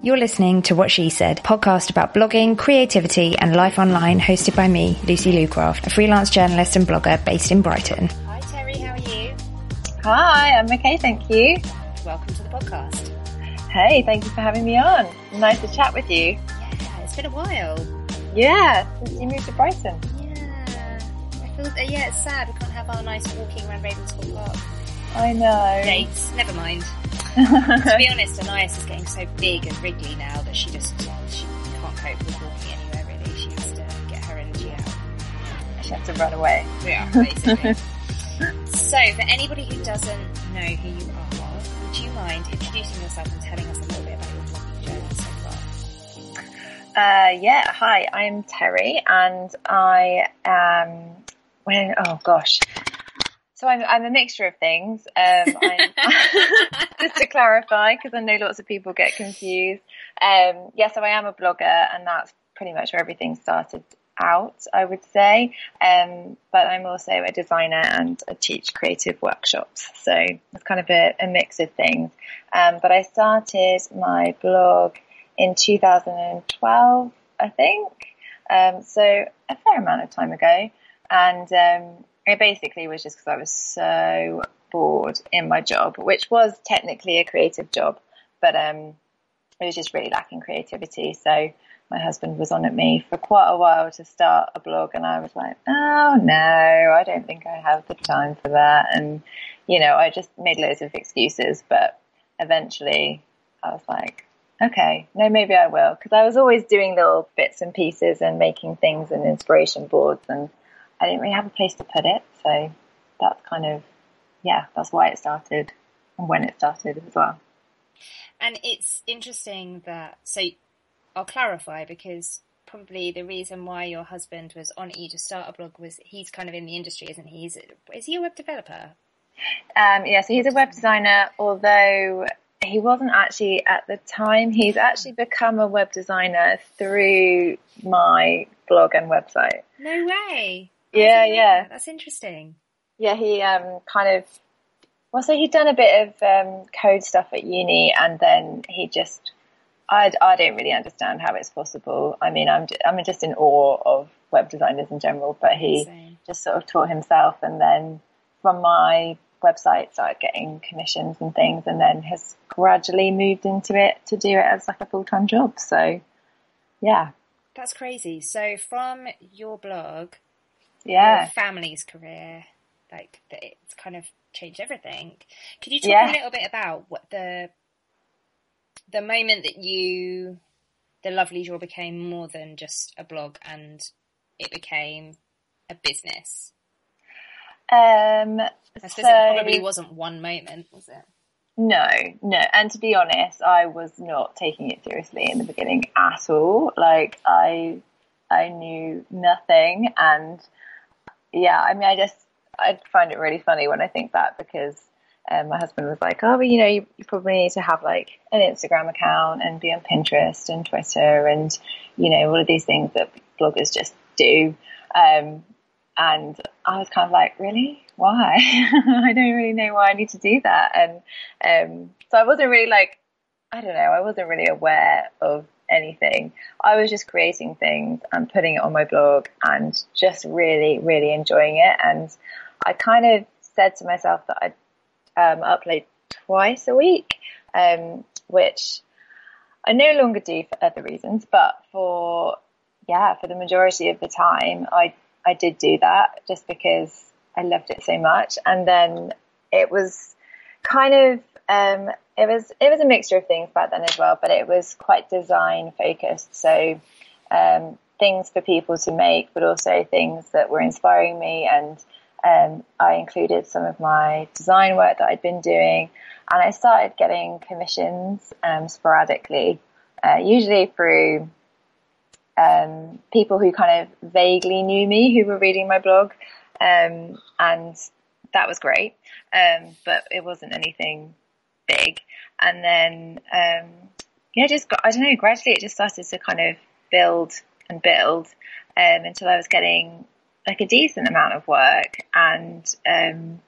You're listening to What She Said, podcast about blogging, creativity, and life online, hosted by me, Lucy Lucraft, a freelance journalist and blogger based in Brighton. Hi Teri, how are you? Hi, I'm okay, thank you. Welcome to the podcast. Hey, thank you for having me on. Nice to chat with you. Yeah, it's been a while. Yeah, since you moved to Brighton. Yeah, I feel. Uh, yeah, it's sad we can't have our nice walking around Ravenscourt Park I know. dates. Never mind. to be honest, Anais is getting so big and wriggly now that she just she can't cope with walking anywhere really. She has to get her energy out. She has to run away. Yeah, basically. so, for anybody who doesn't know who you are, would you mind introducing yourself and telling us a little bit about your blogging journey so far? Uh, yeah, hi, I'm Teri and I am, when, oh gosh. So I'm, I'm a mixture of things. Um, I'm, just to clarify, because I know lots of people get confused. Um, yeah, so I am a blogger and that's pretty much where everything started out, I would say. Um, but I'm also a designer and I teach creative workshops. So it's kind of a, a mix of things. Um, but I started my blog in 2012, I think. Um, so a fair amount of time ago. And, um, it basically was just because I was so bored in my job, which was technically a creative job, but, um, it was just really lacking creativity. So my husband was on at me for quite a while to start a blog and I was like, oh no, I don't think I have the time for that. And, you know, I just made loads of excuses, but eventually I was like, okay, no, maybe I will. Cause I was always doing little bits and pieces and making things and inspiration boards and I didn't really have a place to put it. So that's kind of, yeah, that's why it started and when it started as well. And it's interesting that, so I'll clarify because probably the reason why your husband was on you to start a blog was he's kind of in the industry, isn't he? He's, is he a web developer? Um, yeah, so he's a web designer, although he wasn't actually at the time. He's actually become a web designer through my blog and website. No way. I Yeah, yeah. That's interesting. Yeah, he um, kind of, well, so he'd done a bit of um, code stuff at uni and then he just, I, I don't really understand how it's possible. I mean, I'm, I'm just in awe of web designers in general, but he just sort of taught himself and then from my website started getting commissions and things and then has gradually moved into it to do it as like a full-time job. So yeah, That's crazy. So from your blog, yeah. family's career, like that it's kind of changed everything. Could you talk Yeah. a little bit about what the the moment that you the Lovely Drawer became more than just a blog and it became a business? Um, I suppose so, it probably wasn't one moment, was it? no, no. And to be honest, I was not taking it seriously in the beginning at all. Like I, I knew nothing and yeah, I mean, I just, I find it really funny when I think back because um, my husband was like, oh, but you know, you, you probably need to have like an Instagram account and be on Pinterest and Twitter and, you know, all of these things that bloggers just do. Um, and I was kind of like, really? Why? I don't really know why I need to do that. And um, so I wasn't really like, I don't know, I wasn't really aware of anything. I was just creating things and putting it on my blog and just really, really enjoying it. And I kind of said to myself that I'd um, upload twice a week, um, which I no longer do for other reasons, but for yeah, for the majority of the time, I I did do that just because I loved it so much, and then it was kind of um, it was it was a mixture of things back then as well, but it was quite design focused. So um, things for people to make, but also things that were inspiring me. And um, I included some of my design work that I'd been doing, and I started getting commissions um, sporadically, uh, usually through um, people who kind of vaguely knew me, who were reading my blog, um, and that was great. Um, but it wasn't anything big. And then, um, yeah, just I don't know, gradually it just started to kind of build and build, um, until I was getting like a decent amount of work and, um,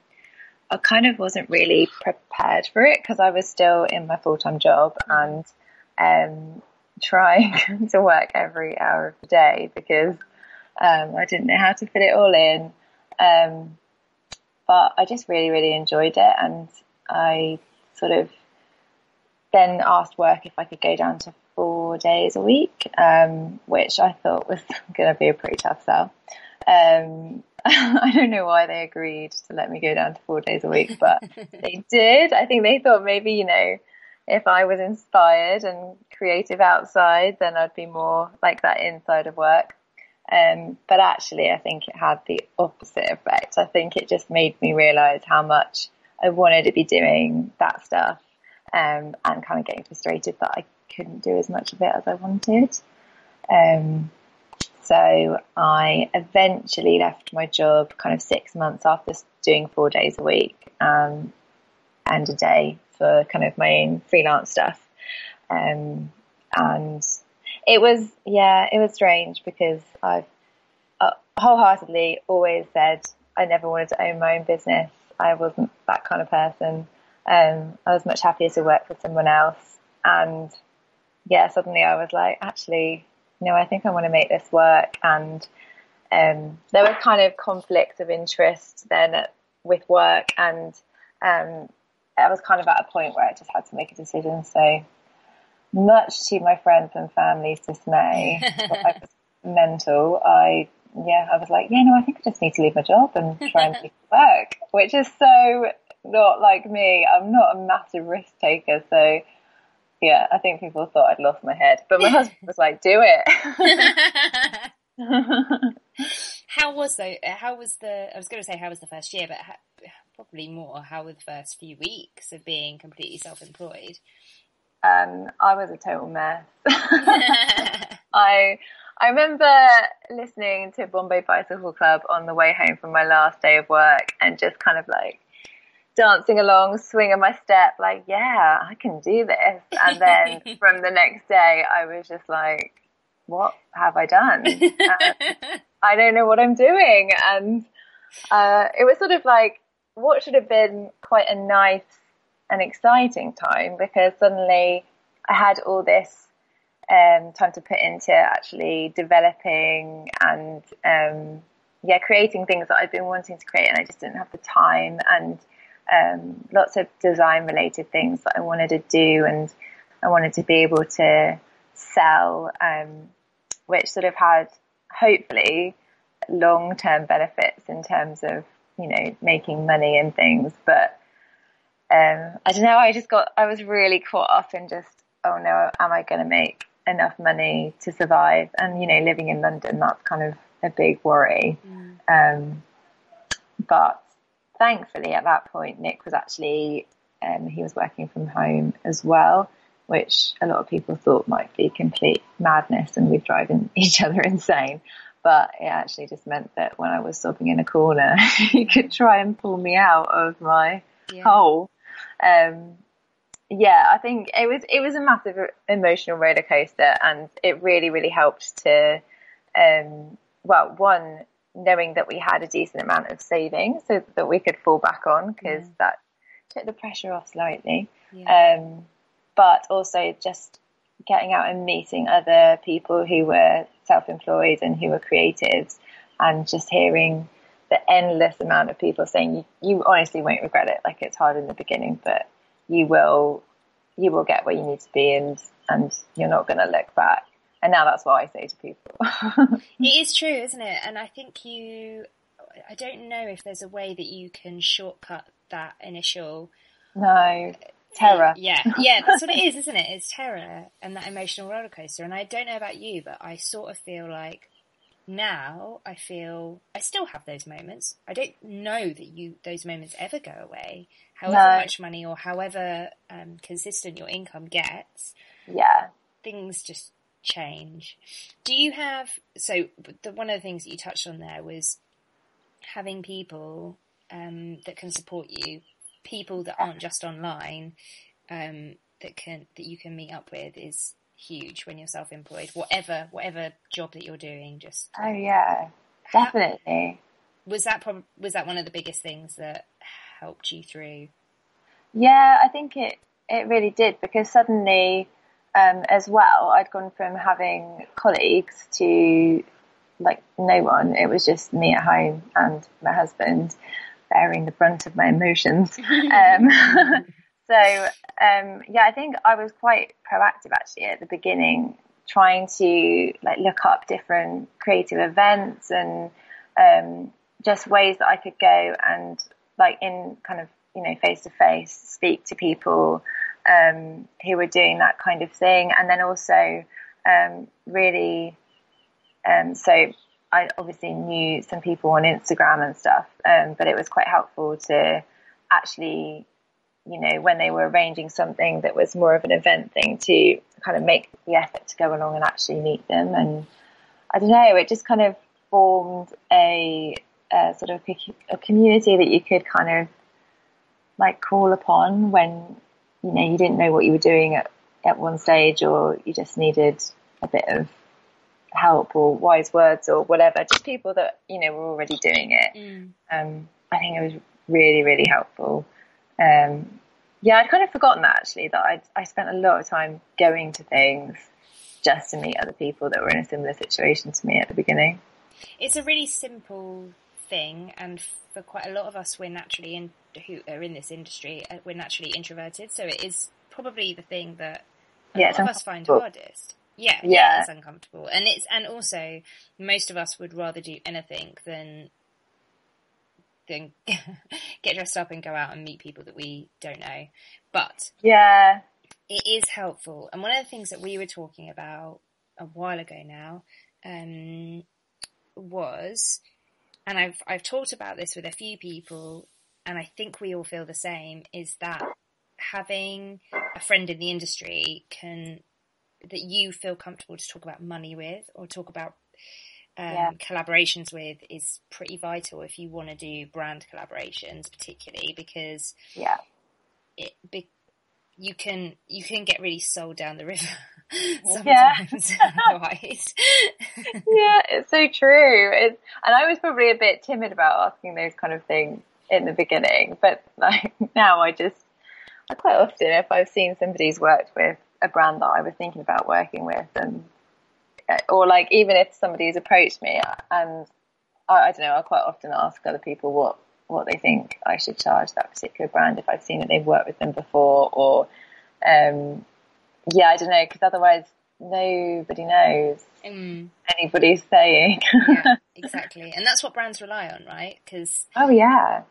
I kind of wasn't really prepared for it because I was still in my full-time job and, um, trying to work every hour of the day because um, I didn't know how to fit it all in. Um, but I just really, really enjoyed it, and I sort of then asked work if I could go down to four days a week, um, which I thought was going to be a pretty tough sell. Um, I don't know why they agreed to let me go down to four days a week, but they did. I think they thought maybe, you know, if I was inspired and creative outside, then I'd be more like that inside of work. Um, but actually, I think it had the opposite effect. I think it just made me realize how much I wanted to be doing that stuff um, and kind of getting frustrated that I couldn't do as much of it as I wanted. Um, so I eventually left my job kind of six months after doing four days a week um, and a day for kind of my own freelance stuff. Um, and it was, yeah, it was strange because I've uh, wholeheartedly always said I never wanted to own my own business. I wasn't that kind of person. Um, I was much happier to work for someone else. And yeah, suddenly I was like, actually, no, I think I want to make this work. And um, there was kind of conflict of interest then at, with work, and um, I was kind of at a point where I just had to make a decision. So, much to my friends and family's dismay, I was mental. I yeah, I was like, yeah, no, I think I just need to leave my job and try and make it work, which is so not like me. I'm not a massive risk taker, so yeah, I think people thought I'd lost my head, but my husband was like, "Do it." how was though? How was the? I was going to say how was the first year, but how, probably more. How were the first few weeks of being completely self-employed? Um, I was a total mess. I I remember listening to Bombay Bicycle Club on the way home from my last day of work, and just kind of like dancing along, swinging my step, like, yeah, I can do this. And then from the next day, I was just like, what have I done? I don't know what I'm doing. And uh, it was sort of like what should have been quite a nice and exciting time because suddenly I had all this um, time to put into actually developing and um, yeah, creating things that I've been wanting to create, and I just didn't have the time. And um, lots of design related things that I wanted to do and I wanted to be able to sell, um, which sort of had hopefully long term benefits in terms of, you know, making money and things. But um, I don't know, I just got, I was really caught up in just, oh no, am I going to make enough money to survive? And, you know, living in London, that's kind of a big worry. Mm. Um, but thankfully at that point, Nick was actually, um, he was working from home as well, which a lot of people thought might be complete madness and we'd drive each other insane. But it actually just meant that when I was sobbing in a corner, he could try and pull me out of my yeah. hole. Um, yeah, I think it was it was a massive emotional roller coaster, and it really really helped to, um, well, one knowing that we had a decent amount of savings so that we could fall back on because yeah. that took the pressure off slightly. Yeah. Um, but also just getting out and meeting other people who were self-employed and who were creatives and just hearing the endless amount of people saying you, you honestly won't regret it. Like it's hard in the beginning, but you will, you will get where you need to be and, and you're not going to look back. And now that's what I say to people. it is true, isn't it? And I think you, I don't know if there's a way that you can shortcut that initial. No. Terror. Uh, yeah, yeah, that's what it is, isn't it? It's terror and that emotional roller coaster. And I don't know about you, but I sort of feel like now I feel I still have those moments. I don't know that you those moments ever go away. However no. much money or however um, consistent your income gets, yeah, things just change. Do you have so the, one of the things that you touched on there was having people um, that can support you, people that aren't just online, um, that can that you can meet up with is huge when you're self-employed. Whatever whatever job that you're doing, just oh yeah, definitely. How, was that prob- was that one of the biggest things that helped you through? Yeah, I think it it really did because suddenly um, as well, I'd gone from having colleagues to like no one. It was just me at home and my husband bearing the brunt of my emotions. um, so um, yeah, I think I was quite proactive actually at the beginning, trying to like look up different creative events and um, just ways that I could go and like in kind of you know face to face speak to people um, who were doing that kind of thing, and then also um, really. Um, so I obviously knew some people on Instagram and stuff, um, but it was quite helpful to actually, you know, when they were arranging something that was more of an event thing, to kind of make the effort to go along and actually meet them. And I don't know, it just kind of formed a, a sort of a community that you could kind of like call upon when you know, you didn't know what you were doing at, at one stage or you just needed a bit of help or wise words or whatever, just people that, you know, were already doing it. Mm. Um, I think it was really, really helpful. Um, yeah, I'd kind of forgotten that actually, that i I spent a lot of time going to things just to meet other people that were in a similar situation to me at the beginning. It's a really simple thing, and for quite a lot of us, we're naturally in who are in this industry, uh, we're naturally introverted. So it is probably the thing that a yeah, lot of us find hardest. Yeah, yeah, yeah, it's uncomfortable, and it's and also most of us would rather do anything than than get dressed up and go out and meet people that we don't know. But yeah, it is helpful. And one of the things that we were talking about a while ago now um, was and I've I've talked about this with a few people, and I think we all feel the same. Is that having a friend in the industry can that you feel comfortable to talk about money with or talk about um, yeah. collaborations with is pretty vital if you want to do brand collaborations, particularly because yeah, it be, you can you can get really sold down the river sometimes yeah. otherwise. yeah, it's so true. It's, and I was probably a bit timid about asking those kind of things in the beginning, but like now I just, I quite often, if I've seen somebody's worked with a brand that I was thinking about working with and, uh, or like even if somebody's approached me and I, I don't know, I quite often ask other people what, what they think I should charge that particular brand if I've seen that they've worked with them before or, um, yeah, I don't know, because otherwise nobody knows mm. anybody's saying. yeah, exactly. And that's what brands rely on, right? Because oh yeah,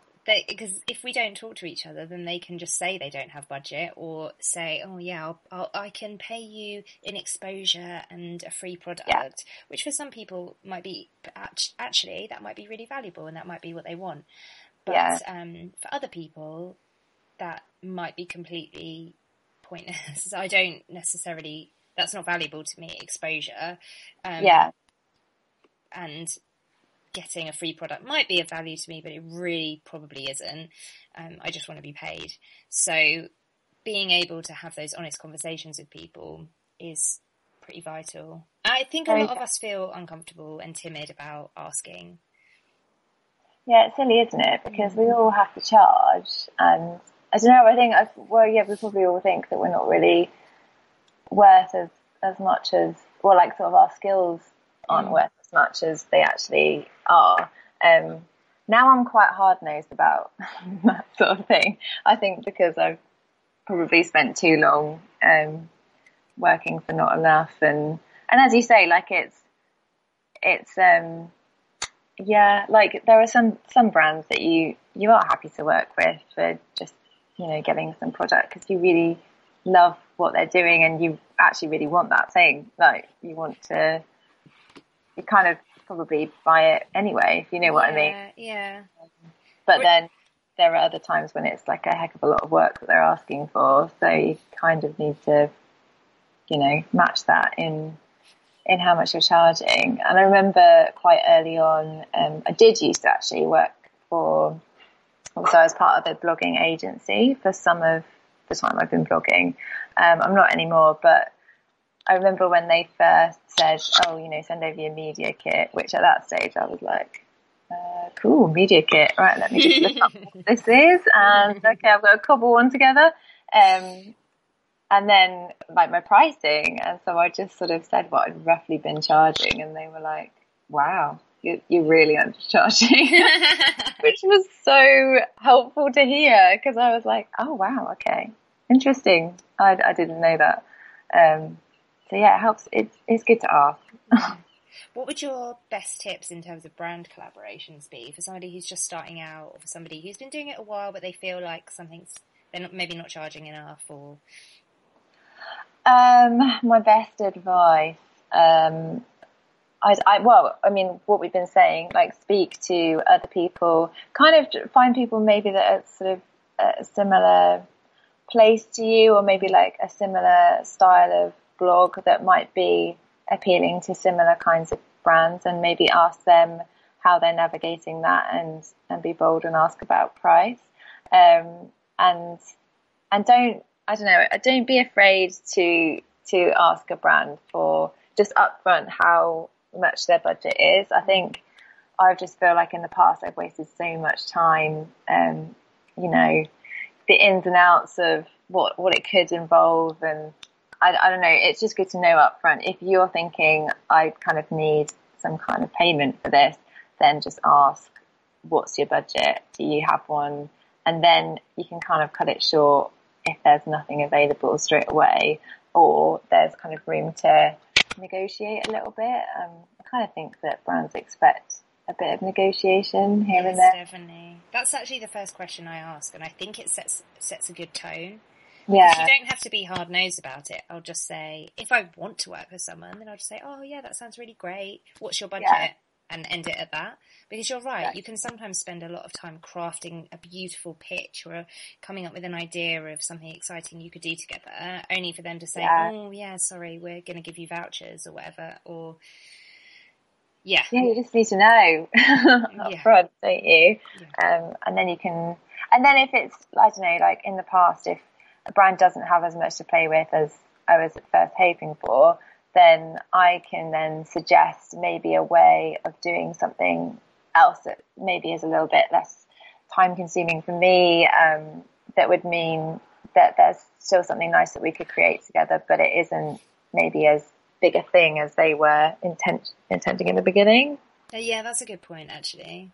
because if we don't talk to each other, then they can just say they don't have budget or say, oh yeah, I'll, I'll, i can pay you in exposure and a free product, yeah. which for some people might be actually that might be really valuable and that might be what they want. But yeah. um, for other people, that might be completely pointless. I don't necessarily. That's not valuable to me. Exposure. Um, yeah. And getting a free product might be of value to me, but it really probably isn't. Um, I just want to be paid. So being able to have those honest conversations with people is pretty vital. I think a lot of us feel uncomfortable and timid about asking. Yeah, it's silly, isn't it? Because we all have to charge, and I don't know. I think, I've, well, yeah, we probably all think that we're not really worth as as much as, well, like sort of our skills aren't mm. worth as much as they actually are. Um, now I'm quite hard nosed about that sort of thing. I think because I've probably spent too long um, working for not enough, and and as you say, like it's it's um yeah, like there are some some brands that you you are happy to work with for just you know, getting some product because you really love what they're doing and you actually really want that thing. Like you want to, you kind of probably buy it anyway, if you know yeah, what I mean. Yeah. But then there are other times when it's like a heck of a lot of work that they're asking for. So you kind of need to, you know, match that in in how much you're charging. And I remember quite early on, um, I did used to actually work for also as part of a blogging agency for some of the time I've been blogging. Um, I'm not anymore, but I remember when they first said, oh, you know, send over your media kit, which at that stage I was like, uh, cool, media kit. Right, let me just look up what this is. And okay, I've got a cobble one together. Um, and then like my pricing, and so I just sort of said what I'd roughly been charging, and they were like, "Wow, you, you're really undercharging," which was so helpful to hear because I was like, "Oh wow, okay, interesting. I, I didn't know that." Um, so yeah, it helps. It's it's good to ask. What would your best tips in terms of brand collaborations be for somebody who's just starting out, or for somebody who's been doing it a while but they feel like something's they're not, maybe not charging enough, or um, my best advice, um, I, I, well, I mean, what we've been saying, like speak to other people, kind of find people maybe that are sort of a similar place to you, or maybe like a similar style of blog that might be appealing to similar kinds of brands and maybe ask them how they're navigating that and, and be bold and ask about price. Um, and, and don't, I don't know, don't be afraid to, to ask a brand for just upfront how much their budget is. I think I just feel like in the past I've wasted so much time, um, you know, the ins and outs of what, what it could involve and I, I don't know. It's just good to know up front. If you're thinking I kind of need some kind of payment for this, then just ask, what's your budget? Do you have one? And then you can kind of cut it short if there's nothing available straight away or there's kind of room to negotiate a little bit. Um, I kind of think that brands expect a bit of negotiation here yes, and there. Definitely. That's actually the first question I ask, and I think it sets sets a good tone. Yeah. You don't have to be hard nosed about it. I'll just say, if I want to work with someone, then I'll just say, oh yeah, that sounds really great. What's your budget? Yeah. And end it at that. Because you're right, yeah. you can sometimes spend a lot of time crafting a beautiful pitch or coming up with an idea of something exciting you could do together, only for them to say, yeah. oh yeah, sorry, we're going to give you vouchers or whatever. Or, yeah. Yeah, you just need to know up yeah. front, don't you? Um, and then you can, and then if it's, I don't know, like in the past, if a brand doesn't have as much to play with as I was at first hoping for, then I can then suggest maybe a way of doing something else that maybe is a little bit less time consuming for me. Um, that would mean that there's still something nice that we could create together, but it isn't maybe as big a thing as they were intent, intending in the beginning. Uh, yeah, that's a good point actually.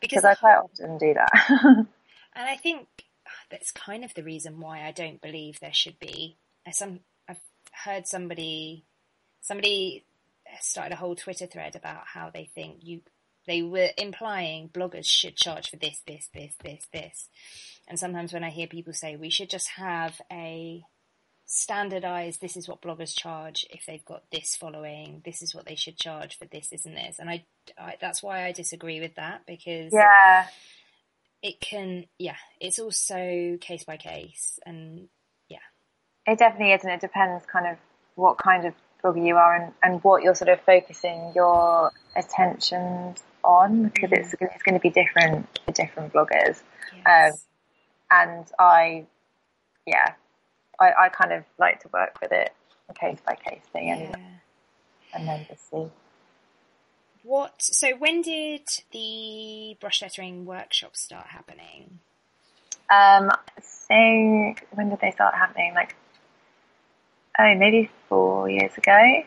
Because I quite often do that. and I think that's kind of the reason why I don't believe there should be. I Some I've heard somebody somebody started a whole Twitter thread about how they think you they were implying bloggers should charge for this, this, this, this, this. And sometimes when I hear people say we should just have a standardized this is what bloggers charge if they've got this following this is what they should charge for this isn't this. And I, I that's why i disagree with that because yeah. it can, yeah, it's also case by case, and yeah, it definitely is, and it depends kind of what kind of blogger you are and, and what you're sort of focusing your attention on because it's mm. it's going to be different for different bloggers. Yes. Um, and I, yeah, I, I kind of like to work with it case by case thing anyway, yeah. and then just see. What? So when did the brush lettering workshops start happening? Um, so when did they start happening? Like, oh, maybe four years ago.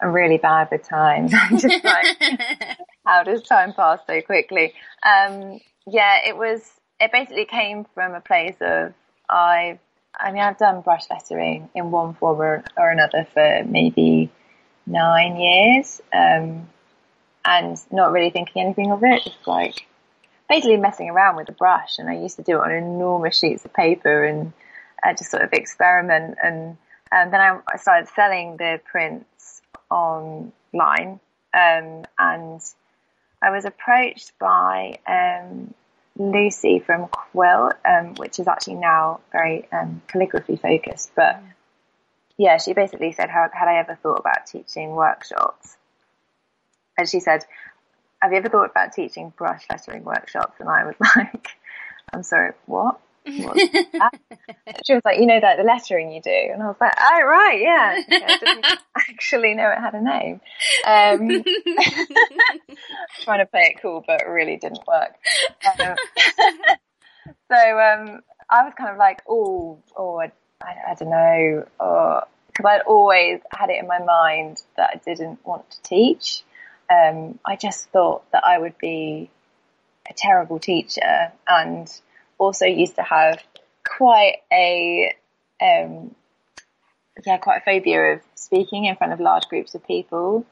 I'm really bad with time. I'm just like, how does time pass so quickly? Um, yeah, it was. It basically came from a place of I. I mean, I've done brush lettering in one form or, or another for maybe nine years. Um, and not really thinking anything of it, just like basically messing around with the brush. And I used to do it on enormous sheets of paper and uh, just sort of experiment. And, and then I, I, started selling the prints online. Um, and I was approached by um, Lucy from Quill, um, which is actually now very um, calligraphy focused. But yeah, she basically said, "Had I ever thought about teaching workshops?" And she said, have you ever thought about teaching brush lettering workshops? And I was like, I'm sorry, what? she was like, you know that the lettering you do, and I was like, oh right, yeah. yeah I didn't actually know it had a name. Um, trying to play it cool, but it really didn't work. Um, so um, I was kind of like, oh, oh, I, I don't know, or because I'd always had it in my mind that I didn't want to teach. Um, I just thought that I would be a terrible teacher and also used to have quite a, um, yeah, quite a phobia of speaking in front of large groups of people.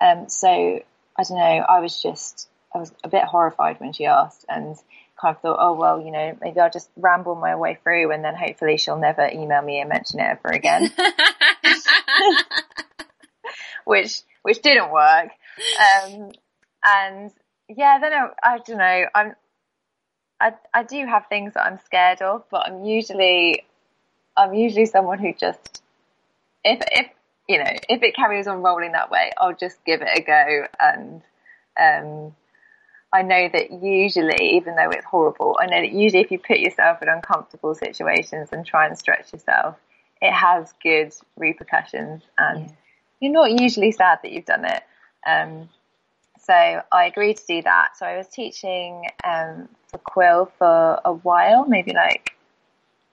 Um, so I don't know, I was just, I was a bit horrified when she asked and kind of thought, oh, well, you know, maybe I'll just ramble my way through and then hopefully she'll never email me and mention it ever again. which, which didn't work. Um, and yeah, then I, I don't know, I'm, I, I do have things that I'm scared of, but I'm usually, I'm usually someone who just, if, if, you know, if it carries on rolling that way, I'll just give it a go and, um, I know that usually, even though it's horrible, I know that usually if you put yourself in uncomfortable situations and try and stretch yourself, it has good repercussions and yeah. you're not usually sad that you've done it. Um, so I agreed to do that. So I was teaching um, for Quill for a while, maybe like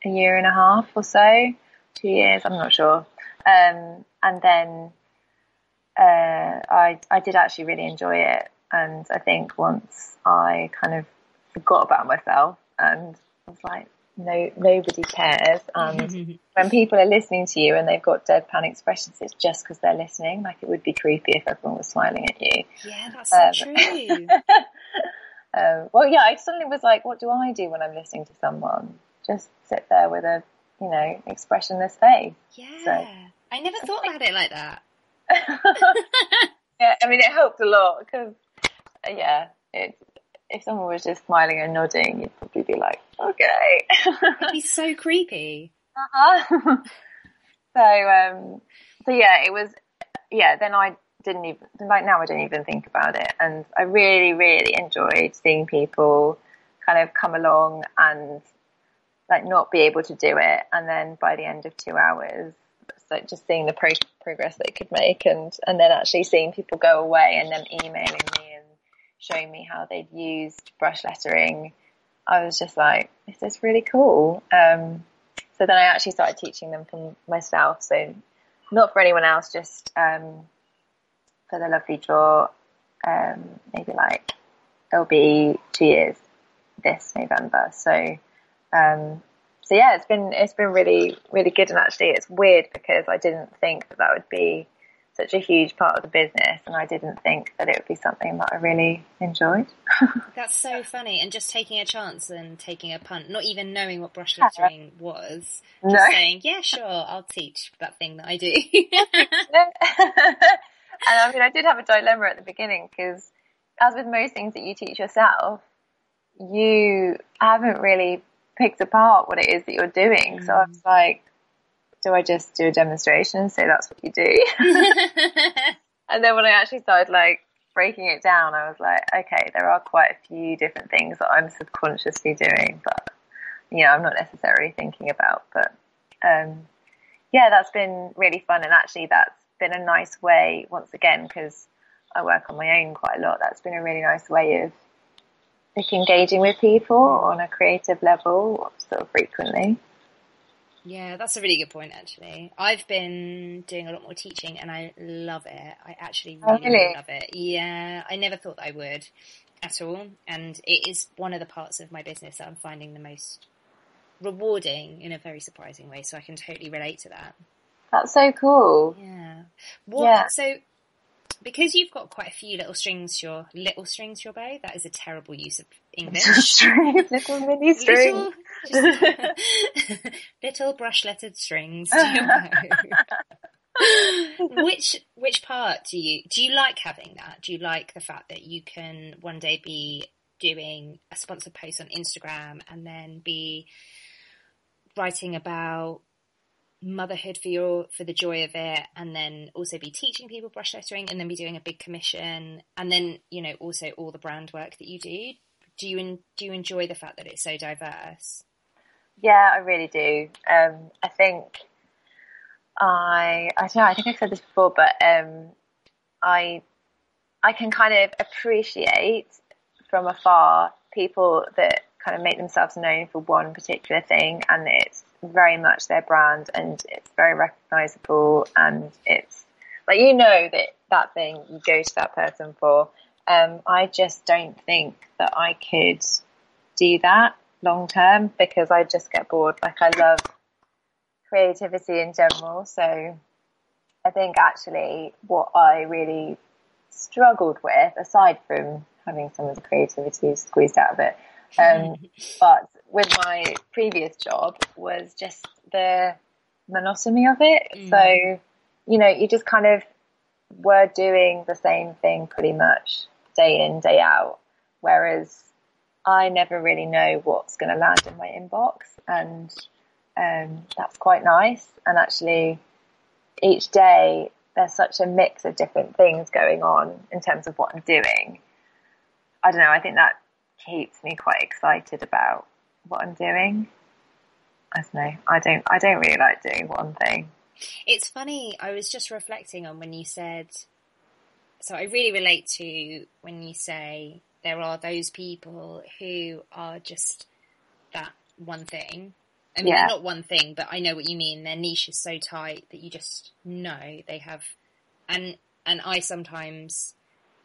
a year and a half or so, two years, I'm not sure. Um, and then uh, I I did actually really enjoy it. And I think once I kind of forgot about myself and was like, no, nobody cares. And when people are listening to you and they've got deadpan expressions, it's just because they're listening. Like it would be creepy if everyone was smiling at you. Yeah, that's so um, true. um, well, yeah, I suddenly was like, what do I do when I'm listening to someone? Just sit there with a, you know, expressionless face. Yeah. So, I never thought about it like that. yeah, I mean, it helped a lot because uh, yeah, it, if someone was just smiling and nodding, you'd be like, okay. Be so creepy. Uh-huh. so, um, so yeah, it was, yeah, then I didn't even, like now I don't even think about it. And I really, really enjoyed seeing people kind of come along and like not be able to do it. And then by the end of two hours, like just seeing the pro- progress they could make and, and then actually seeing people go away and then emailing me and showing me how they'd used brush lettering, I was just like, this is really cool. Um, so then I actually started teaching them for myself. So not for anyone else, just um, for the Lovely Drawer. Um, maybe like it'll be two years this November. So um, so yeah, it's been it's been really really good. And actually, it's weird because I didn't think that that would be such a huge part of the business and I didn't think that it would be something that I really enjoyed. That's so funny and just taking a chance and taking a punt, not even knowing what brush lettering was. Just no. saying, yeah, sure, I'll teach that thing that I do. and I mean, I did have a dilemma at the beginning because as with most things that you teach yourself, you haven't really picked apart what it is that you're doing. Mm. So I was like, do I just do a demonstration and say that's what you do? and then when I actually started like breaking it down, I was like, okay, there are quite a few different things that I'm subconsciously doing, but you know, I'm not necessarily thinking about. But um, yeah, that's been really fun, and actually, that's been a nice way once again because I work on my own quite a lot. That's been a really nice way of like engaging with people on a creative level, sort of frequently. Yeah, that's a really good point, actually. I've been doing a lot more teaching and I love it. I actually oh, really, oh, really? love it. Yeah, I never thought I would at all. And it is one of the parts of my business that I'm finding the most rewarding in a very surprising way. So I can totally relate to that. That's so cool. Yeah. What, yeah. So because you've got quite a few little strings to your little strings to your bow. That is a terrible use of English. little mini strings, little, little brush lettered strings to your bow. which which part do you do you like having that? Do you like the fact that you can one day be doing a sponsored post on Instagram and then be writing about motherhood for your for the joy of it and then also be teaching people brush lettering and then be doing a big commission and then you know also all the brand work that you do do you do you enjoy the fact that it's so diverse yeah i really do. Um, i think i i don't know i think i've said this before but um, i i can kind of appreciate from afar people that kind of make themselves known for one particular thing and it's very much their brand and it's very recognizable and it's like you know that that thing you go to that person for. Um, I just don't think that I could do that long term because I just get bored like I love creativity in general so I think actually what I really struggled with aside from having some of the creativity squeezed out of it um, but with my previous job was just the monotony of it. Mm. So, you know, you just kind of were doing the same thing pretty much day in, day out. Whereas I never really know what's going to land in my inbox. And um, that's quite nice. And actually, each day there's such a mix of different things going on in terms of what I'm doing. I don't know. I think that keeps me quite excited about what I'm doing. I don't know. I don't. I don't really like doing one thing. It's funny. I was just reflecting on when you said. So I really relate to when you say there are those people who are just that one thing. I mean, yeah. not one thing, but I know what you mean. Their niche is so tight that you just know they have, and and I sometimes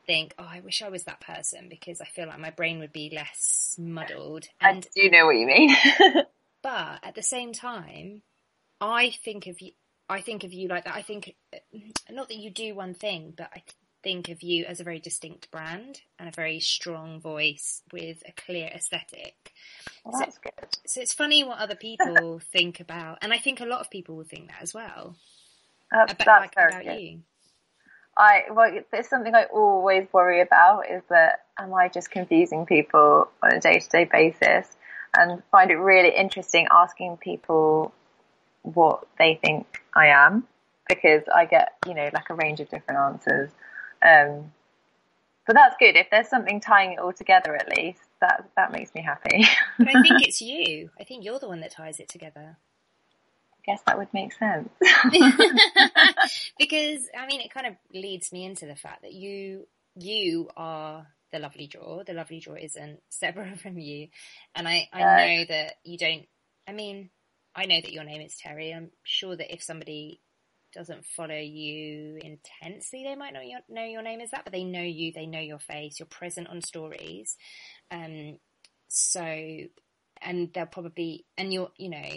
think, oh, I wish I was that person because I feel like my brain would be less muddled. And I do know what you mean. but at the same time, I think of you. I think of you like that. I think not that you do one thing, but I think of you as a very distinct brand and a very strong voice with a clear aesthetic. Well, that's so, good. So it's funny what other people think about, and I think a lot of people will think that as well. Uh, that's, about, that's like, about good. you. I well, it's something I always worry about is that am I just confusing people on a day to day basis, and find it really interesting asking people what they think I am because I get you know like a range of different answers. Um, but that's good if there's something tying it all together at least. That that makes me happy. but I think it's you. I think you're the one that ties it together I guess that would make sense. because I mean, it kind of leads me into the fact that you you are the Lovely Drawer. The Lovely Drawer isn't separate from you, and I I uh, know that you don't. I mean, I know that your name is Teri. I'm sure that if somebody doesn't follow you intensely, they might not know your name is that, but they know you. They know your face. You're present on stories, um. So, and they'll probably and you're you know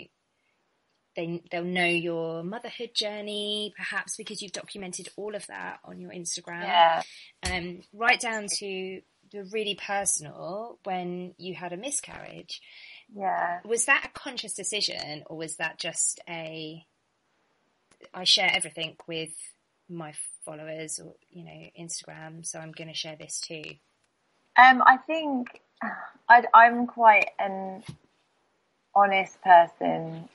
they they'll know your motherhood journey, perhaps because you've documented all of that on your Instagram. Yeah. Um, right down to the really personal when you had a miscarriage. Yeah. Was that a conscious decision, or was that just a I share everything with my followers or you know Instagram, so I'm going to share this too. Um, I think i I'm quite an honest person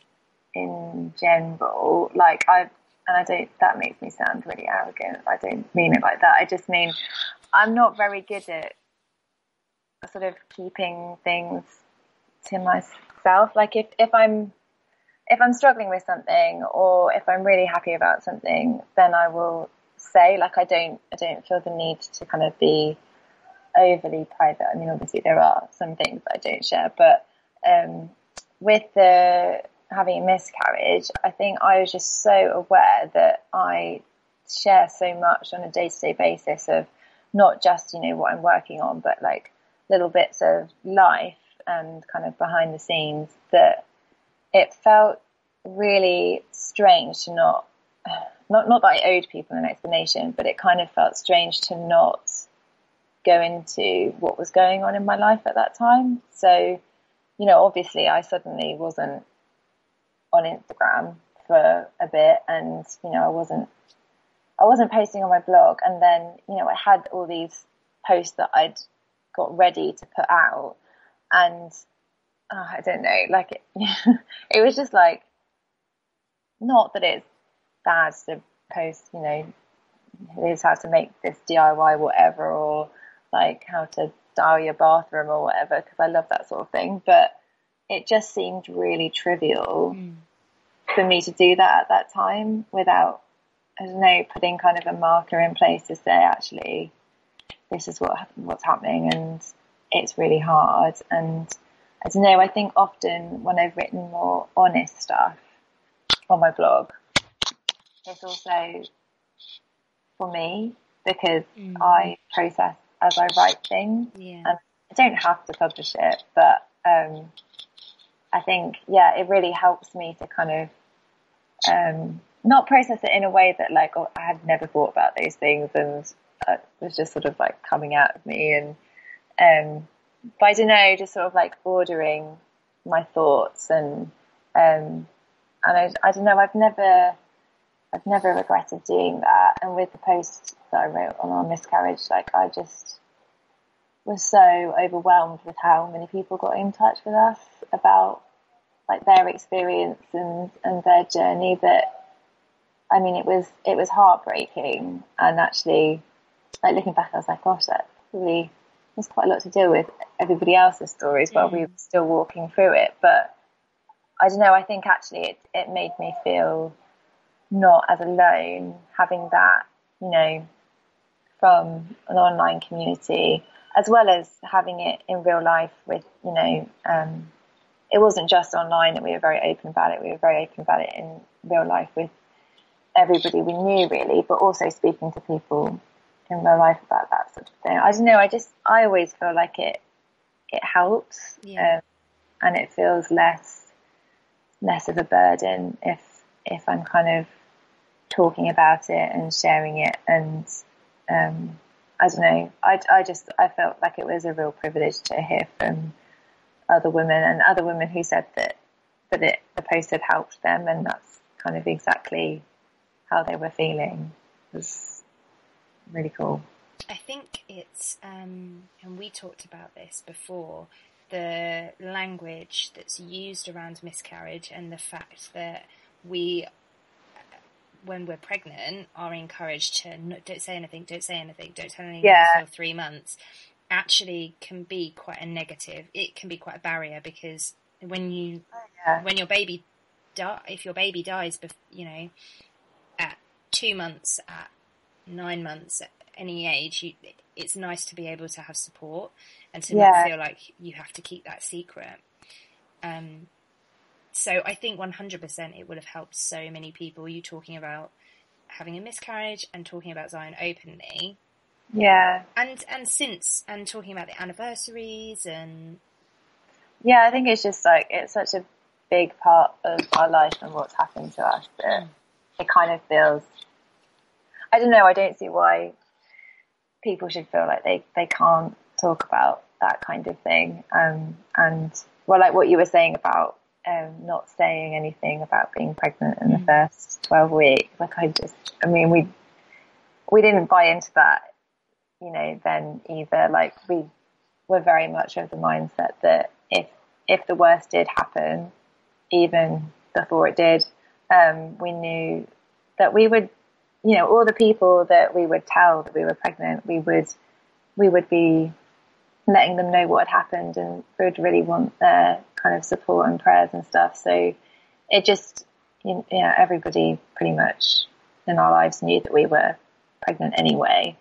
in general, like I, and I don't, that makes me sound really arrogant. I don't mean it like that. I just mean I'm not very good at sort of keeping things to myself. Like if, if I'm, if I'm struggling with something or if I'm really happy about something, then I will say, like, I don't, I don't feel the need to kind of be overly private. I mean, obviously there are some things that I don't share, but, um, with the having a miscarriage, I think I was just so aware that I share so much on a day to day basis of not just, you know, what I'm working on, but like little bits of life and kind of behind the scenes that it felt really strange to not, not, not that I owed people an explanation, but it kind of felt strange to not go into what was going on in my life at that time. So, you know, obviously I suddenly wasn't on Instagram for a bit and, you know, I wasn't, I wasn't posting on my blog. And then, you know, I had all these posts that I'd got ready to put out and oh, I don't know, like it, it was just like, not that it's bad to post, you know, here's how to make this DIY whatever or like how to dial your bathroom or whatever because I love that sort of thing. But it just seemed really trivial mm. for me to do that at that time without, I don't know, putting kind of a marker in place to say, actually, this is what what's happening and it's really hard. And I don't know. I think often when I've written more honest stuff on my blog, it's also for me because mm. I process as I write things. Yeah. And I don't have to publish it, but um, I think, yeah, it really helps me to kind of um, not process it in a way that like, oh, I had never thought about those things and uh, it was just sort of like coming out of me and, um, but I don't know, just sort of like ordering my thoughts and, um, and I, I don't know, I've never, I've never regretted doing that. And with the post that I wrote on our miscarriage, like I just was so overwhelmed with how many people got in touch with us about like their experience and, and their journey that I mean it was it was heartbreaking. And actually like looking back I was like gosh that really was quite a lot to deal with. Everybody else's stories while we mm. were still walking through it. But I don't know I think actually it, it made me feel not as alone having that you know from an online community as well as having it in real life with you know um, it wasn't just online that we were very open about it. We were very open about it in real life with everybody we knew really, but also speaking to people in real life about that sort of thing. I don't know. I just, I always feel like it, it helps. Yeah. Um, and it feels less, less of a burden if, if I'm kind of talking about it and sharing it and, um, I don't know. I, I just, I felt like it was a real privilege to hear from other women and other women who said that that it, the post had helped them, and that's kind of exactly how they were feeling. It was really cool. I think it's, um, and we talked about this before, the language that's used around miscarriage and the fact that we, when we're pregnant, are encouraged to not, don't say anything, don't say anything, don't tell anyone yeah. until three months actually can be quite a negative. It can be quite a barrier because when you oh, yeah. when your baby die, if your baby dies, you know, at two months, at nine months, at any age, you, it's nice to be able to have support and to yeah. not feel like you have to keep that secret. Um, so I think 100% it would have helped so many people. You talking about having a miscarriage and talking about Zion openly yeah. And and since and talking about the anniversaries and yeah, I think it's just like it's such a big part of our life and what's happened to us that mm. it kind of feels. I don't know. I don't see why people should feel like they they can't talk about that kind of thing. Um, and well, like what you were saying about um, not saying anything about being pregnant in mm. the first twelve weeks. Like I just, I mean, we we didn't buy into that you know, then either like we were very much of the mindset that if if the worst did happen, even before it did, um, we knew that we would, you know, all the people that we would tell that we were pregnant, we would we would be letting them know what had happened and would really want their kind of support and prayers and stuff. So it just, you know, everybody pretty much in our lives knew that we were pregnant anyway.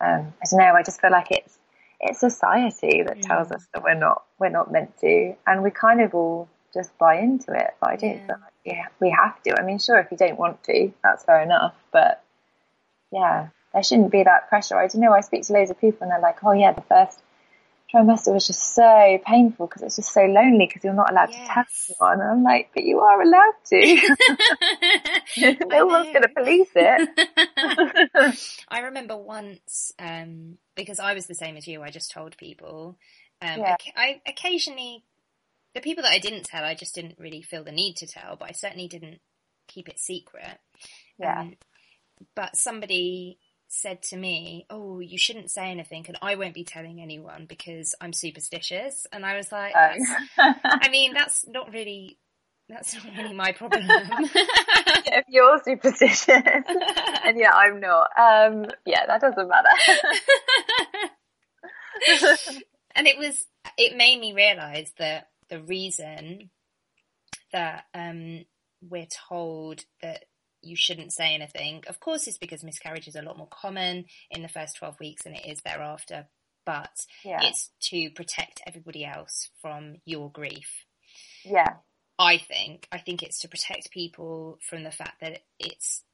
Um, I don't know. I just feel like it's it's society that tells us that we're not we're not meant to, and we kind of all just buy into it. But I don't yeah. feel like yeah, we have to. I mean, sure, if you don't want to, that's fair enough. But yeah, there shouldn't be that pressure. I don't know. I speak to loads of people, and they're like, "Oh yeah, the first trimester was just so painful because it's just so lonely because you're not allowed yes. to tell anyone. And I'm like, but you are allowed to. no one's going to police it. I remember once, um, because I was the same as you, I just told people. Um, yeah. I, I occasionally, the people that I didn't tell, I just didn't really feel the need to tell, but I certainly didn't keep it secret. Yeah. Um, but somebody said to me, "Oh, you shouldn't say anything, and I won't be telling anyone because I'm superstitious." And I was like, oh. "I mean, that's not really." That's not really my problem. if you're superstitious and yeah, I'm not. Um, yeah, that doesn't matter. and it was, it made me realize that the reason that um, we're told that you shouldn't say anything. Of course, it's because miscarriage is a lot more common in the first 12 weeks than it is thereafter. but yeah. it's to protect everybody else from your grief. Yeah. I think. I think it's to protect people from the fact that it's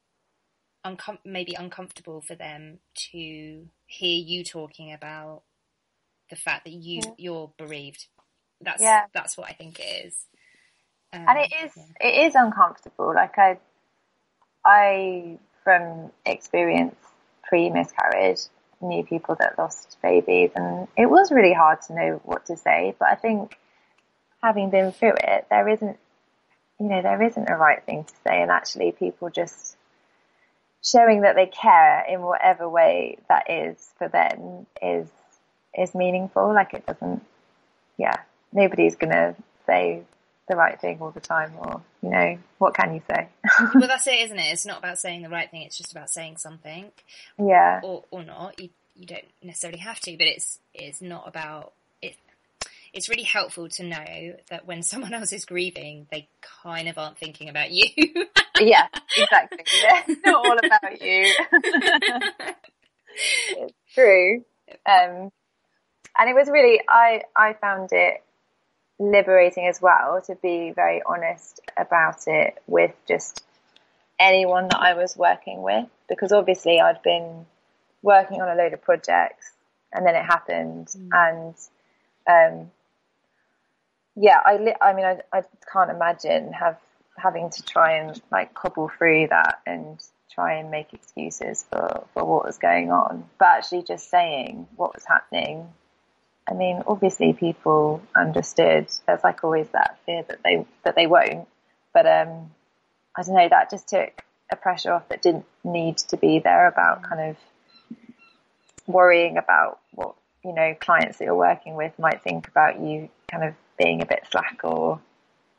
uncom- maybe uncomfortable for them to hear you talking about the fact that you yeah. you're bereaved. That's yeah. that's what I think it is. Um, and it is yeah. it is uncomfortable. Like I I from experience pre miscarriage knew people that lost babies and it was really hard to know what to say. But I think having been through it, there isn't you know, there isn't a right thing to say and actually people just showing that they care in whatever way that is for them is is meaningful. Like it doesn't, yeah, nobody's gonna say the right thing all the time, or you know, what can you say? well, that's it, isn't it? It's not about saying the right thing; it's just about saying something. Yeah, or or not. You you don't necessarily have to, but it's it's not about it. It's really helpful to know that when someone else is grieving, they kind of aren't thinking about you. yeah, exactly. Yeah, it's not all about you. it's true. Um, and it was really, I, I found it liberating as well to be very honest about it with just anyone that I was working with because obviously I'd been working on a load of projects and then it happened mm. and um, yeah I li- I mean I, I can't imagine have having to try and like cobble through that and try and make excuses for, for what was going on but actually just saying what was happening I mean, obviously people understood. There's like always that fear that they that they won't. But um, I don't know. That just took a pressure off that didn't need to be there about kind of worrying about what you know clients that you're working with might think about you, kind of being a bit slack or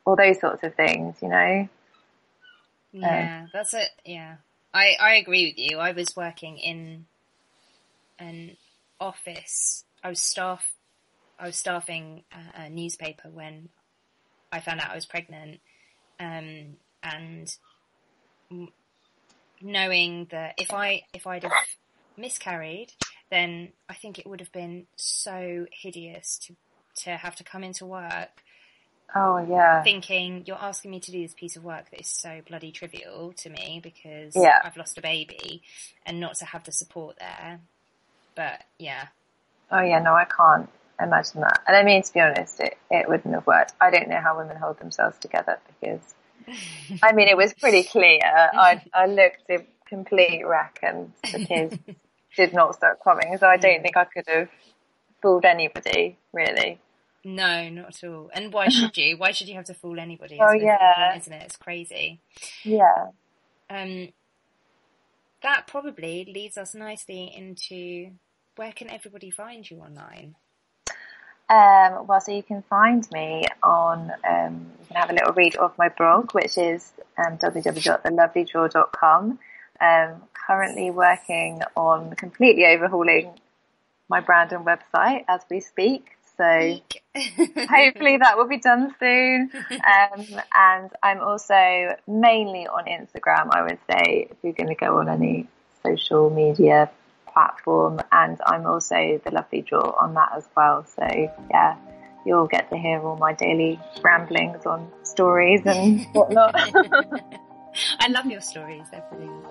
all those sorts of things. You know. Yeah, um, that's it. Yeah, I I agree with you. I was working in an office. I was staff I was staffing a, a newspaper when I found out I was pregnant, um, and knowing that if I if I'd have miscarried, then I think it would have been so hideous to to have to come into work. Oh yeah. Thinking you're asking me to do this piece of work that is so bloody trivial to me because yeah. I've lost a baby, and not to have the support there. But yeah. Oh yeah, no, I can't imagine that. And I mean, to be honest, it, it wouldn't have worked. I don't know how women hold themselves together because, I mean, it was pretty clear. I, I looked a complete wreck and the tears did not stop coming. So I don't think I could have fooled anybody, really. No, not at all. And why should you? Why should you have to fool anybody? Oh yeah, isn't it? It's crazy. Yeah. Um, that probably leads us nicely into where can everybody find you online? Um, well, so you can find me on, um, you can have a little read of my blog, which is um, www.thelovelydrawer.com. Um, currently working on completely overhauling my brand and website as we speak. So hopefully that will be done soon. Um, and I'm also mainly on Instagram, I would say, if you're going to go on any social media platform and I'm also the Lovely Drawer on that as well. So yeah, you'll get to hear all my daily ramblings on stories and whatnot. I love your stories, they're brilliant.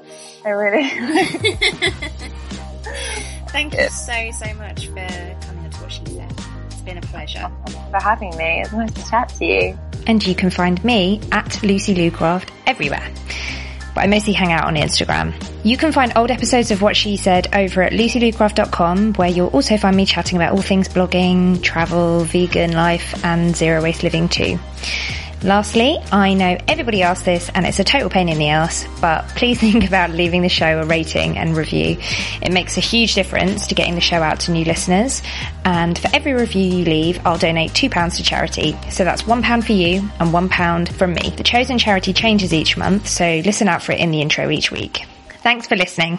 I really. Thank you so, so much for coming on to what she said. It's been a pleasure. for having me. It's nice to chat to you. And you can find me at Lucy Lucraft everywhere but I mostly hang out on Instagram. You can find old episodes of what she said over at lucylucraft.com, where you'll also find me chatting about all things blogging, travel, vegan life, and zero waste living too. Lastly, I know everybody asks this and it's a total pain in the ass, but please think about leaving the show a rating and review. It makes a huge difference to getting the show out to new listeners. And for every review you leave, I'll donate £2 to charity. So that's £1 for you and £1 from me. The chosen charity changes each month, so listen out for it in the intro each week. Thanks for listening.